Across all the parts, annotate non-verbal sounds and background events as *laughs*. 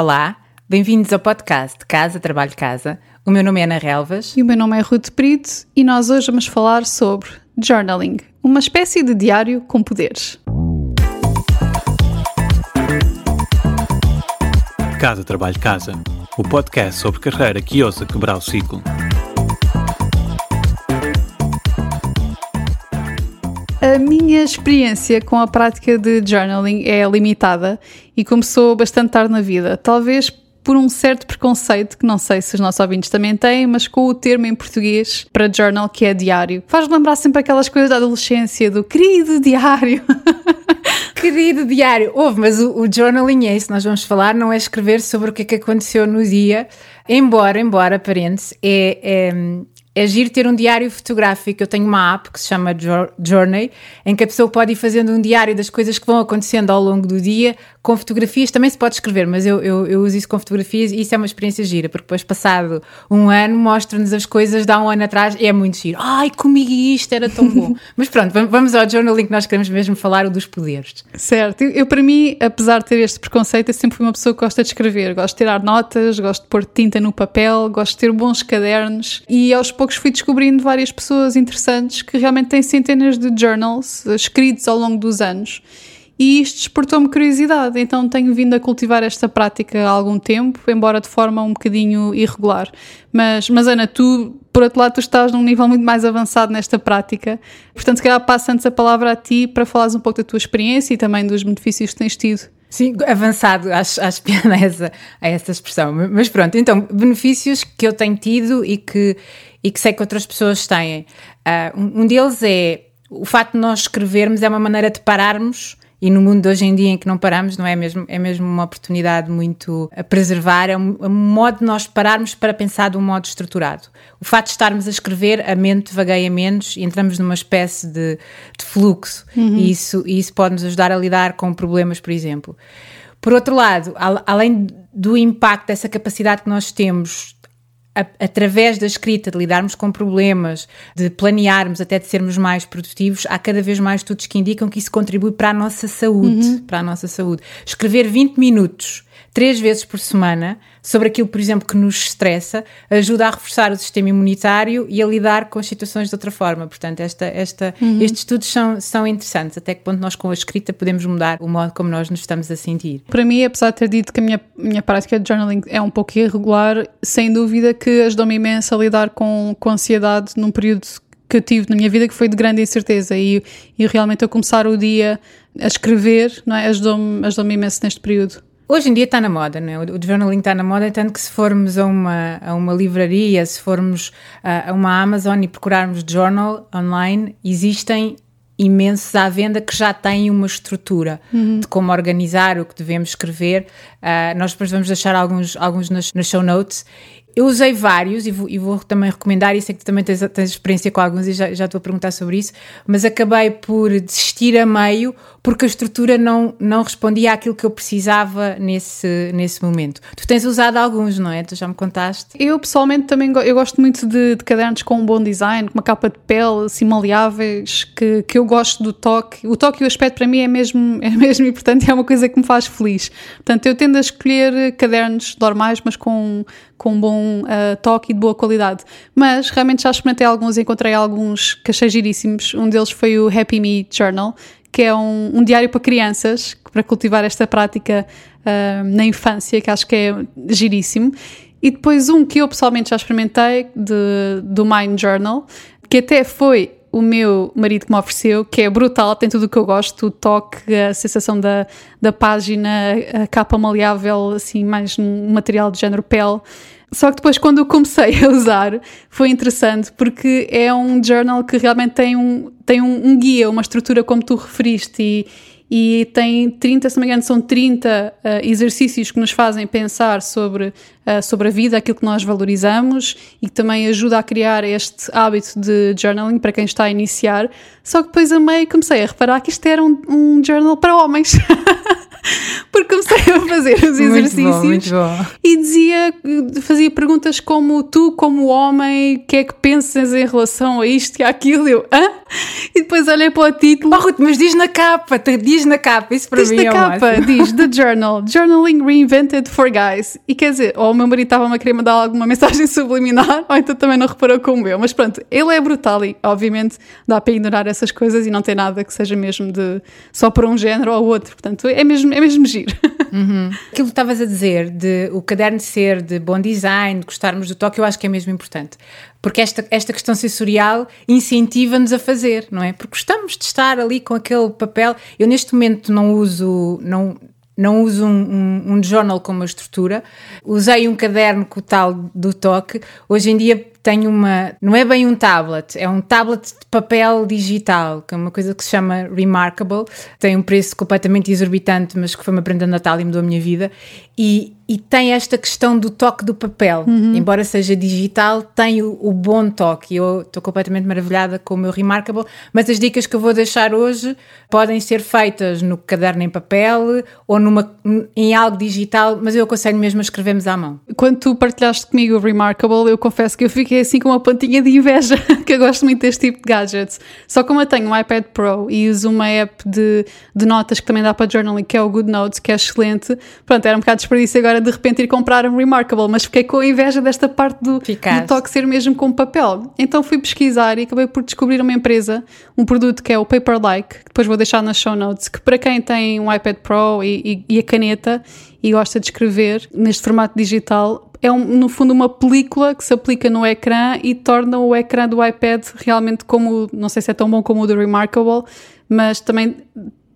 Olá, bem-vindos ao podcast Casa, Trabalho, Casa. O meu nome é Ana Relvas. E o meu nome é Ruth Brito e nós hoje vamos falar sobre journaling, uma espécie de diário com poderes. Casa, Trabalho, Casa. O podcast sobre carreira que ousa quebrar o ciclo. A minha experiência com a prática de journaling é limitada e começou bastante tarde na vida. Talvez por um certo preconceito, que não sei se os nossos ouvintes também têm, mas com o termo em português para journal, que é diário. Faz lembrar sempre aquelas coisas da adolescência, do querido diário. *laughs* Querido diário, houve, mas o, o journaling é isso, nós vamos falar, não é escrever sobre o que é que aconteceu no dia, embora, embora aparente, é, é é giro ter um diário fotográfico. Eu tenho uma app que se chama Journey, em que a pessoa pode ir fazendo um diário das coisas que vão acontecendo ao longo do dia, com fotografias. Também se pode escrever, mas eu, eu, eu uso isso com fotografias e isso é uma experiência gira, porque depois, passado um ano, mostra-nos as coisas de há um ano atrás e é muito giro. Ai, comigo isto era tão bom. *laughs* mas pronto, vamos ao journaling que nós queremos mesmo falar, o dos poderes. Certo. Eu, eu, para mim, apesar de ter este preconceito, eu sempre fui uma pessoa que gosta de escrever. Gosto de tirar notas, gosto de pôr tinta no papel, gosto de ter bons cadernos e aos poucos poucos fui descobrindo várias pessoas interessantes que realmente têm centenas de journals escritos ao longo dos anos. E isto despertou-me curiosidade, então tenho vindo a cultivar esta prática há algum tempo, embora de forma um bocadinho irregular. Mas, mas Ana, tu, por outro lado, tu estás num nível muito mais avançado nesta prática, portanto, se calhar passo antes a palavra a ti para falares um pouco da tua experiência e também dos benefícios que tens tido. Sim, avançado, acho, acho piada *laughs* essa, a essa expressão. Mas pronto, então, benefícios que eu tenho tido e que, e que sei que outras pessoas têm. Uh, um deles é o facto de nós escrevermos é uma maneira de pararmos e no mundo de hoje em dia em que não paramos, não é mesmo? É mesmo uma oportunidade muito a preservar, é um, é um modo de nós pararmos para pensar de um modo estruturado. O facto de estarmos a escrever, a mente vagueia menos e entramos numa espécie de, de fluxo uhum. e, isso, e isso pode nos ajudar a lidar com problemas, por exemplo. Por outro lado, além do impacto dessa capacidade que nós temos através da escrita, de lidarmos com problemas, de planearmos, até de sermos mais produtivos, há cada vez mais estudos que indicam que isso contribui para a nossa saúde, uhum. para a nossa saúde. Escrever 20 minutos três vezes por semana sobre aquilo, por exemplo, que nos estressa, ajuda a reforçar o sistema imunitário e a lidar com as situações de outra forma. Portanto, esta, esta, uhum. estes estudos são, são interessantes. Até que ponto nós, com a escrita, podemos mudar o modo como nós nos estamos a sentir. Para mim, apesar de ter dito que a minha, minha prática de journaling é um pouco irregular, sem dúvida que ajudou-me imenso a lidar com, com ansiedade num período que eu tive na minha vida que foi de grande incerteza e, e realmente eu começar o dia a escrever não é? ajudou-me ajudou imenso neste período. Hoje em dia está na moda, não é? O journaling está na moda, tanto que se formos a uma, a uma livraria, se formos a, a uma Amazon e procurarmos journal online, existem imensos à venda que já têm uma estrutura uhum. de como organizar o que devemos escrever. Uh, nós depois vamos deixar alguns, alguns nas, nas show notes eu usei vários e vou, e vou, também recomendar, e sei que tu também tens, tens experiência com alguns e já, já estou a perguntar sobre isso, mas acabei por desistir a meio porque a estrutura não, não respondia àquilo que eu precisava nesse, nesse momento. Tu tens usado alguns, não é? Tu já me contaste. Eu pessoalmente também eu gosto muito de, de cadernos com um bom design, com uma capa de pele, assim maleáveis, que, que eu gosto do toque. O toque e o aspecto para mim é mesmo, *laughs* é mesmo importante e é uma coisa que me faz feliz. Portanto, eu tendo a escolher cadernos normais, mas com com bom uh, toque e de boa qualidade. Mas realmente já experimentei alguns e encontrei alguns que achei giríssimos. Um deles foi o Happy Me Journal, que é um, um diário para crianças, para cultivar esta prática uh, na infância, que acho que é giríssimo. E depois um que eu pessoalmente já experimentei, de, do Mind Journal, que até foi o meu marido que me ofereceu, que é brutal, tem tudo o que eu gosto, o toque, a sensação da, da página, a capa maleável, assim, mais um material de género pele. Só que depois, quando eu comecei a usar, foi interessante porque é um journal que realmente tem um, tem um, um guia, uma estrutura como tu referiste, e, e tem 30, se não me engano, são 30 uh, exercícios que nos fazem pensar sobre, uh, sobre a vida, aquilo que nós valorizamos e que também ajuda a criar este hábito de journaling para quem está a iniciar. Só que depois a meio comecei a reparar que isto era um, um journal para homens. *laughs* porque comecei a fazer os exercícios muito bom, muito bom. e dizia, fazia perguntas como tu, como homem, o que é que pensas em relação a isto e àquilo? Eu, hã? E depois olhei para o título. Oh, Ruth, mas diz na capa, diz diz na capa, isso para diz mim na é capa, máximo. diz The *laughs* Journal, Journaling Reinvented for Guys. E quer dizer, ou o meu marido estava-me a querer mandar alguma mensagem *laughs* subliminar, ou então também não reparou como eu. Mas pronto, ele é brutal e, obviamente, dá para ignorar essas coisas e não tem nada que seja mesmo de só para um género ou outro. Portanto, é mesmo, é mesmo giro. *laughs* Aquilo que estavas a dizer, de o caderno ser de bom design, de gostarmos do toque, eu acho que é mesmo importante. Porque esta, esta questão sensorial incentiva-nos a fazer, não é? Porque gostamos de estar ali com aquele papel. Eu neste momento não uso, não, não uso um, um, um journal como estrutura. Usei um caderno com o tal do toque. Hoje em dia tenho uma, não é bem um tablet, é um tablet de papel digital, que é uma coisa que se chama Remarkable. Tem um preço completamente exorbitante, mas que foi uma prenda de Natal e mudou a minha vida. E, e tem esta questão do toque do papel. Embora seja digital, tem o, o bom toque. Eu estou completamente maravilhada com o meu Remarkable, mas as dicas que eu vou deixar hoje podem ser feitas no caderno em papel ou numa, em algo digital, mas eu aconselho mesmo a escrevermos à mão. Quando tu partilhaste comigo o Remarkable, eu confesso que eu fiquei assim com uma pontinha de inveja, *laughs* que eu gosto muito deste tipo de gadgets. Só como eu tenho um iPad Pro e uso uma app de, de notas que também dá para journaling, que é o Good Notes, que é excelente, pronto, era um bocado desperdício agora de repente ir comprar um Remarkable, mas fiquei com a inveja desta parte do, Ficaste. do toque ser mesmo com papel. Então fui pesquisar e acabei por descobrir uma empresa, um produto que é o Paperlike, que depois vou deixar nas show notes, que para quem tem um iPad Pro e, e, e a caneta e gosta de escrever neste formato digital, é um, no fundo uma película que se aplica no ecrã e torna o ecrã do iPad realmente como, não sei se é tão bom como o do Remarkable, mas também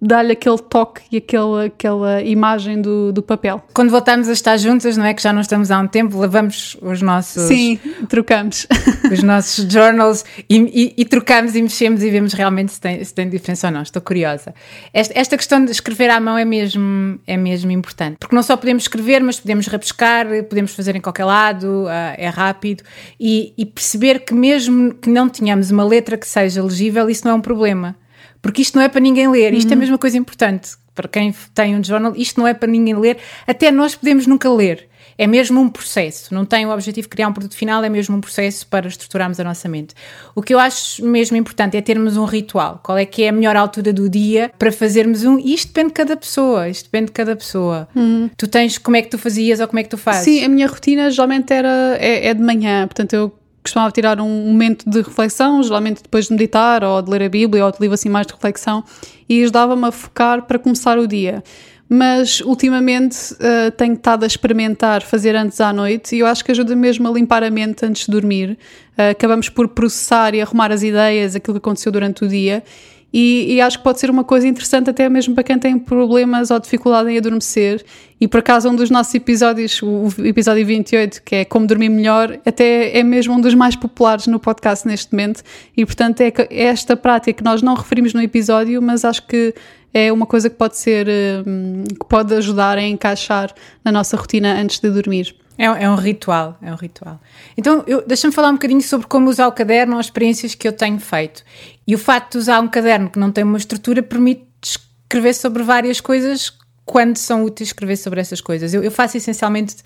dá-lhe aquele toque e aquela, aquela imagem do, do papel. Quando voltamos a estar juntas, não é que já não estamos há um tempo, lavamos os nossos, Sim, trocamos. os nossos journals e, e- e trocamos e mexemos e vemos realmente se tem, se tem diferença ou não. Estou curiosa. Esta, esta questão de escrever à mão é mesmo, é mesmo importante, porque não só podemos escrever, mas podemos rabiscar, podemos fazer em qualquer lado, ah, é rápido e, e perceber que mesmo que não tenhamos uma letra que seja legível, isso não é um problema. Porque isto não é para ninguém ler, isto é a mesma coisa importante. Para quem tem um jornal, isto não é para ninguém ler, até nós podemos nunca ler. É mesmo um processo, não tem o objetivo de criar um produto final, é mesmo um processo para estruturarmos a nossa mente. O que eu acho mesmo importante é termos um ritual. Qual é que é a melhor altura do dia para fazermos um? Isto depende de cada pessoa, isto depende de cada pessoa. Tu tens como é que tu fazias ou como é que tu fazes? Sim, a minha rotina geralmente era, é, é de manhã, portanto eu costumava tirar um momento de reflexão, geralmente depois de meditar ou de ler a Bíblia ou de livro assim mais de reflexão e ajudava-me a focar para começar o dia. Mas ultimamente uh, tenho estado a experimentar fazer antes à noite e eu acho que ajuda mesmo a limpar a mente antes de dormir. Uh, acabamos por processar e arrumar as ideias, aquilo que aconteceu durante o dia e, e, acho que pode ser uma coisa interessante até mesmo para quem tem problemas ou dificuldade em adormecer. E por acaso um dos nossos episódios, o episódio 28, que é Como Dormir Melhor, até é mesmo um dos mais populares no podcast neste momento. E portanto é, é esta prática que nós não referimos no episódio, mas acho que é uma coisa que pode ser, que pode ajudar a encaixar na nossa rotina antes de dormir. É, é, um ritual, é um ritual. Então, deixa-me falar um bocadinho sobre como usar o caderno, as experiências que eu tenho feito. E o facto de usar um caderno que não tem uma estrutura permite escrever sobre várias coisas quando são úteis escrever sobre essas coisas. Eu, eu faço essencialmente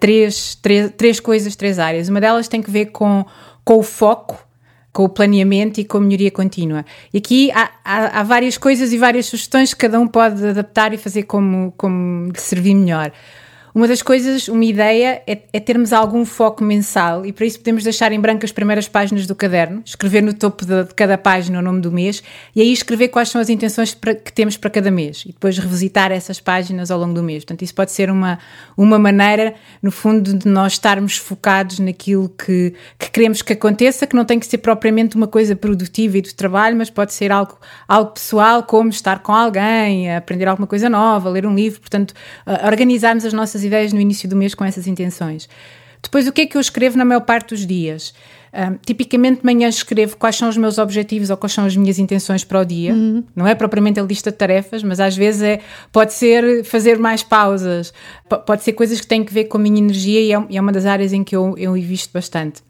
três, três, três coisas, três áreas. Uma delas tem que ver com, com o foco, com o planeamento e com a melhoria contínua. E aqui há, há, há várias coisas e várias sugestões que cada um pode adaptar e fazer como, como servir melhor. Uma das coisas, uma ideia, é, é, termos algum foco mensal e para isso podemos deixar em branco as primeiras páginas do caderno, escrever no topo de, de cada página o nome do mês e aí escrever quais são as intenções que temos para cada mês e depois revisitar essas páginas ao longo do mês. Portanto, isso pode ser uma, uma maneira, no fundo, de nós estarmos focados naquilo que, que queremos que aconteça, que não tem que ser propriamente uma coisa produtiva e do trabalho, mas pode ser algo, algo pessoal, como estar com alguém, aprender alguma coisa nova, ler um livro. Portanto, organizarmos as nossas ideias no início do mês com essas intenções. Depois, o que é que eu escrevo na maior parte dos dias? Um, tipicamente, de manhã escrevo quais são os meus objetivos ou quais são as minhas intenções para o dia. Uhum. Não é propriamente a lista de tarefas, mas às vezes é, pode ser fazer mais pausas, pode ser coisas que têm que ver com a minha energia e é, é uma das áreas em que eu, eu invisto bastante.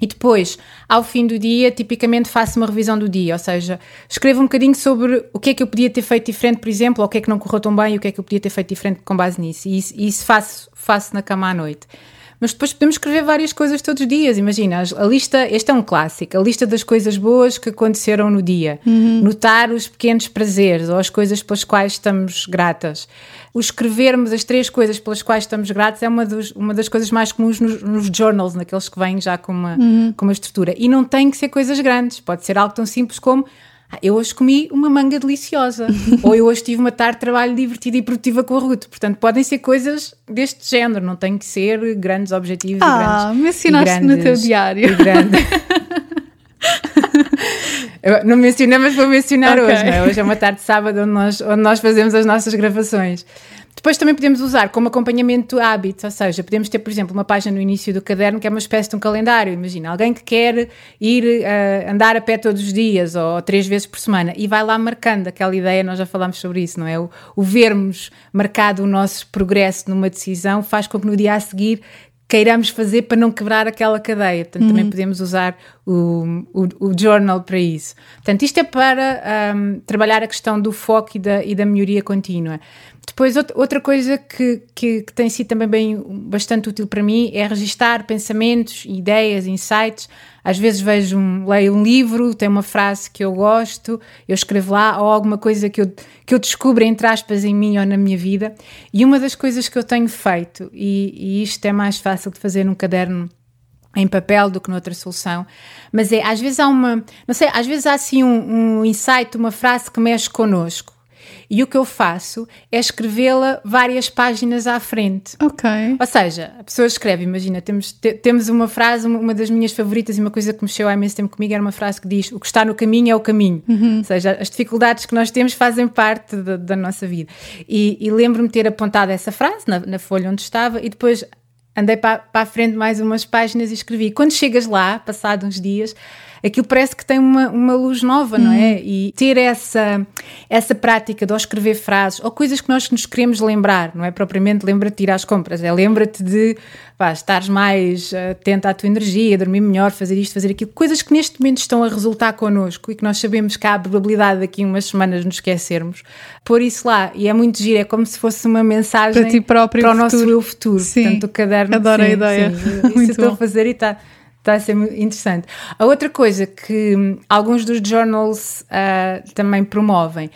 E depois, ao fim do dia, tipicamente faço uma revisão do dia, ou seja, escrevo um bocadinho sobre o que é que eu podia ter feito diferente, por exemplo, ou o que é que não correu tão bem e o que é que eu podia ter feito diferente com base nisso. E isso, isso faço, faço na cama à noite. Mas depois podemos escrever várias coisas todos os dias. Imagina, a lista, este é um clássico, a lista das coisas boas que aconteceram no dia. Uhum. Notar os pequenos prazeres ou as coisas pelas quais estamos gratas. O escrevermos as três coisas pelas quais estamos gratos é uma, dos, uma das coisas mais comuns nos, nos journals, naqueles que vêm já com uma, uhum. com uma estrutura. E não tem que ser coisas grandes, pode ser algo tão simples como eu hoje comi uma manga deliciosa, *laughs* ou eu hoje tive uma tarde de trabalho divertida e produtiva com a Ruth. Portanto, podem ser coisas deste género, não tem que ser grandes objetivos ah, e grandes. *laughs* mencionaste no teu diário. não mencionei, mas vou mencionar okay. hoje. É? Hoje é uma tarde de sábado onde nós, onde nós fazemos as nossas gravações. Depois também podemos usar como acompanhamento hábitos, ou seja, podemos ter, por exemplo, uma página no início do caderno que é uma espécie de um calendário. Imagina, alguém que quer ir uh, andar a pé todos os dias ou três vezes por semana e vai lá marcando aquela ideia, nós já falámos sobre isso, não é? O, o vermos marcado o nosso progresso numa decisão faz com que no dia a seguir queiramos fazer para não quebrar aquela cadeia. Portanto, uhum. também podemos usar o, o, o, journal para isso. Portanto, isto é para um, trabalhar a questão do foco e da, e da melhoria contínua. Depois, outra coisa que, que, que, tem sido também bem, bastante útil para mim é registar pensamentos, ideias, insights. Às vezes vejo um, leio um livro, tem uma frase que eu gosto, eu escrevo lá, ou alguma coisa que eu, que eu descubro, entre aspas, em mim ou na minha vida. E uma das coisas que eu tenho feito, e, e isto é mais fácil de fazer num caderno em papel do que noutra solução, mas é, às vezes há uma, não sei, às vezes há assim um, um insight, uma frase que mexe connosco e o que eu faço é escrevê-la várias páginas à frente. Ok. Ou seja, a pessoa escreve, imagina, temos, te, temos uma frase, uma das minhas favoritas e uma coisa que mexeu há imenso tempo comigo era uma frase que diz: O que está no caminho é o caminho. Uhum. Ou seja, as dificuldades que nós temos fazem parte da, da nossa vida. E, e lembro-me ter apontado essa frase na, na folha onde estava e depois andei para, para a frente mais umas páginas e escrevi. Quando chegas lá, passado uns dias, aquilo parece que tem uma, uma luz nova, não é? Uhum. E ter essa, essa prática de escrever frases ou coisas que nós nos queremos lembrar, não é propriamente lembra-te de ir às compras, é lembra-te de pá, estares mais atenta à tua energia, dormir melhor, fazer isto, fazer aquilo, coisas que neste momento estão a resultar connosco e que nós sabemos que há a probabilidade daqui umas semanas nos esquecermos, pôr isso lá e é muito giro, é como se fosse uma mensagem para, ti próprio para o nosso eu futuro. Sim. Portanto, o caderno. Adoro sim, a ideia. Sim, *laughs* isso estou a fazer e está Está a ser interessante. A outra coisa que hum, alguns dos journals uh, também promovem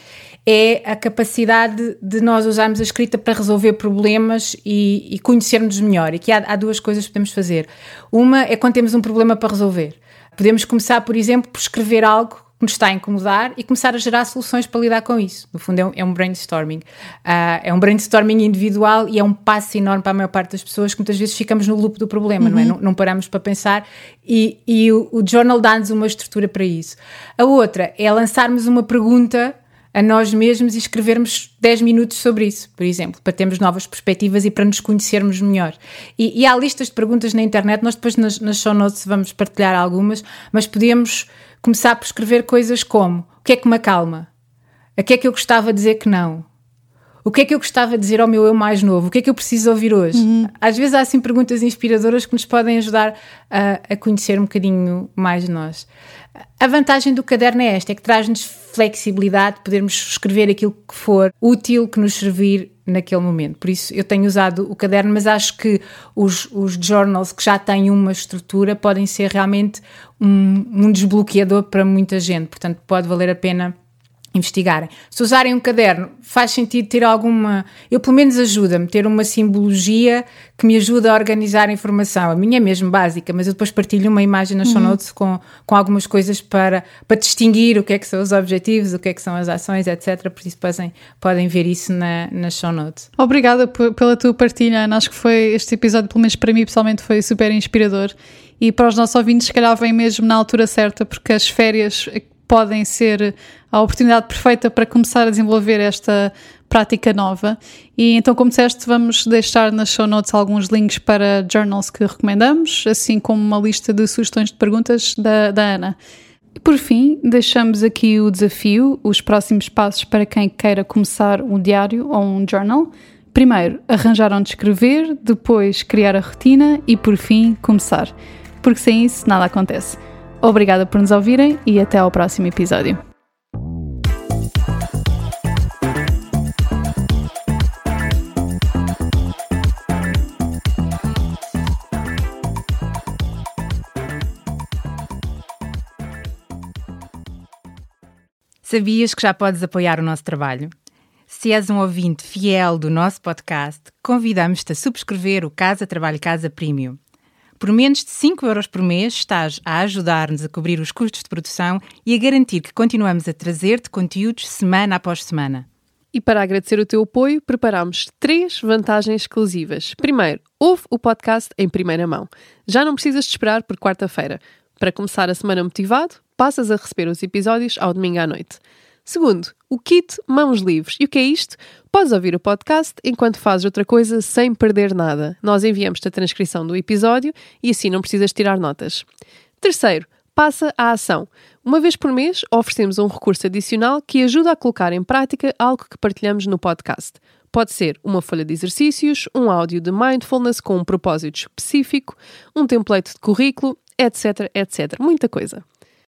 é a capacidade de nós usarmos a escrita para resolver problemas e, e conhecermos melhor. E aqui há, há duas coisas que podemos fazer. Uma é quando temos um problema para resolver. Podemos começar, por exemplo, por escrever algo que nos está a incomodar e começar a gerar soluções para lidar com isso. No fundo, é um, é um brainstorming. Uh, é um brainstorming individual e é um passo enorme para a maior parte das pessoas que muitas vezes ficamos no loop do problema, uhum. não é? Uhum. Não, não, paramos para pensar e, e o, o journal dá-nos uma estrutura para isso. A outra é lançarmos uma pergunta a nós mesmos e escrevermos 10 minutos sobre isso, por exemplo, para termos novas perspectivas e para nos conhecermos melhor. E, e há listas de perguntas na internet, nós depois nas, nas show notes vamos partilhar algumas, mas podemos começar por escrever coisas como: o que é que me acalma? A que é que eu gostava de dizer que não? O que é que eu gostava de dizer ao meu eu mais novo? O que é que eu preciso ouvir hoje? Uhum. Às vezes há assim perguntas inspiradoras que nos podem ajudar a, a conhecer um bocadinho mais de nós. A vantagem do caderno é esta, é que traz-nos flexibilidade, podermos escrever aquilo que for útil, que nos servir naquele momento. Por isso eu tenho usado o caderno, mas acho que os, os journals que já têm uma estrutura podem ser realmente um, um desbloqueador para muita gente. Portanto, pode valer a pena investigarem. Se usarem um caderno, faz sentido ter alguma. Eu, pelo menos, ajuda-me ter uma simbologia que me ajuda a organizar a informação. A minha é mesmo básica, mas eu depois partilho uma imagem nas show uhum. notes com, com algumas coisas para, para distinguir o que é que são os objetivos, o que é que são as ações, etc. Por isso, podem, podem ver isso na, nas show notes. Obrigada pela tua partilha, Ana. Acho que foi este episódio, pelo menos para mim pessoalmente, foi super inspirador. E para os nossos ouvintes, se calhar, vem mesmo na altura certa, porque as férias podem ser a oportunidade perfeita para começar a desenvolver esta prática nova. E então, como disseste, vamos deixar nas show notes alguns links para journals que recomendamos, assim como uma lista de sugestões de perguntas da, da Ana. E por fim, deixamos aqui o desafio, os próximos passos para quem queira começar um diário ou um journal. Primeiro, arranjar onde escrever, depois criar a rotina e por fim, começar. Porque sem isso, nada acontece. Obrigada por nos ouvirem e até ao próximo episódio. Sabias que já podes apoiar o nosso trabalho? Se és um ouvinte fiel do nosso podcast, convidamos-te a subscrever o Casa Trabalho Casa Premium. Por menos de 5 euros por mês, estás a ajudar-nos a cobrir os custos de produção e a garantir que continuamos a trazer-te conteúdos semana após semana. E para agradecer o teu apoio, preparamos três vantagens exclusivas. Primeiro, ouve o podcast em primeira mão. Já não precisas de esperar por quarta-feira. Para começar a semana motivado, passas a receber os episódios ao domingo à noite. Segundo, o kit Mãos Livres. E o que é isto? Podes ouvir o podcast enquanto fazes outra coisa sem perder nada. Nós enviamos-te a transcrição do episódio e assim não precisas tirar notas. Terceiro, passa à ação. Uma vez por mês oferecemos um recurso adicional que ajuda a colocar em prática algo que partilhamos no podcast. Pode ser uma folha de exercícios, um áudio de mindfulness com um propósito específico, um template de currículo, etc, etc. Muita coisa.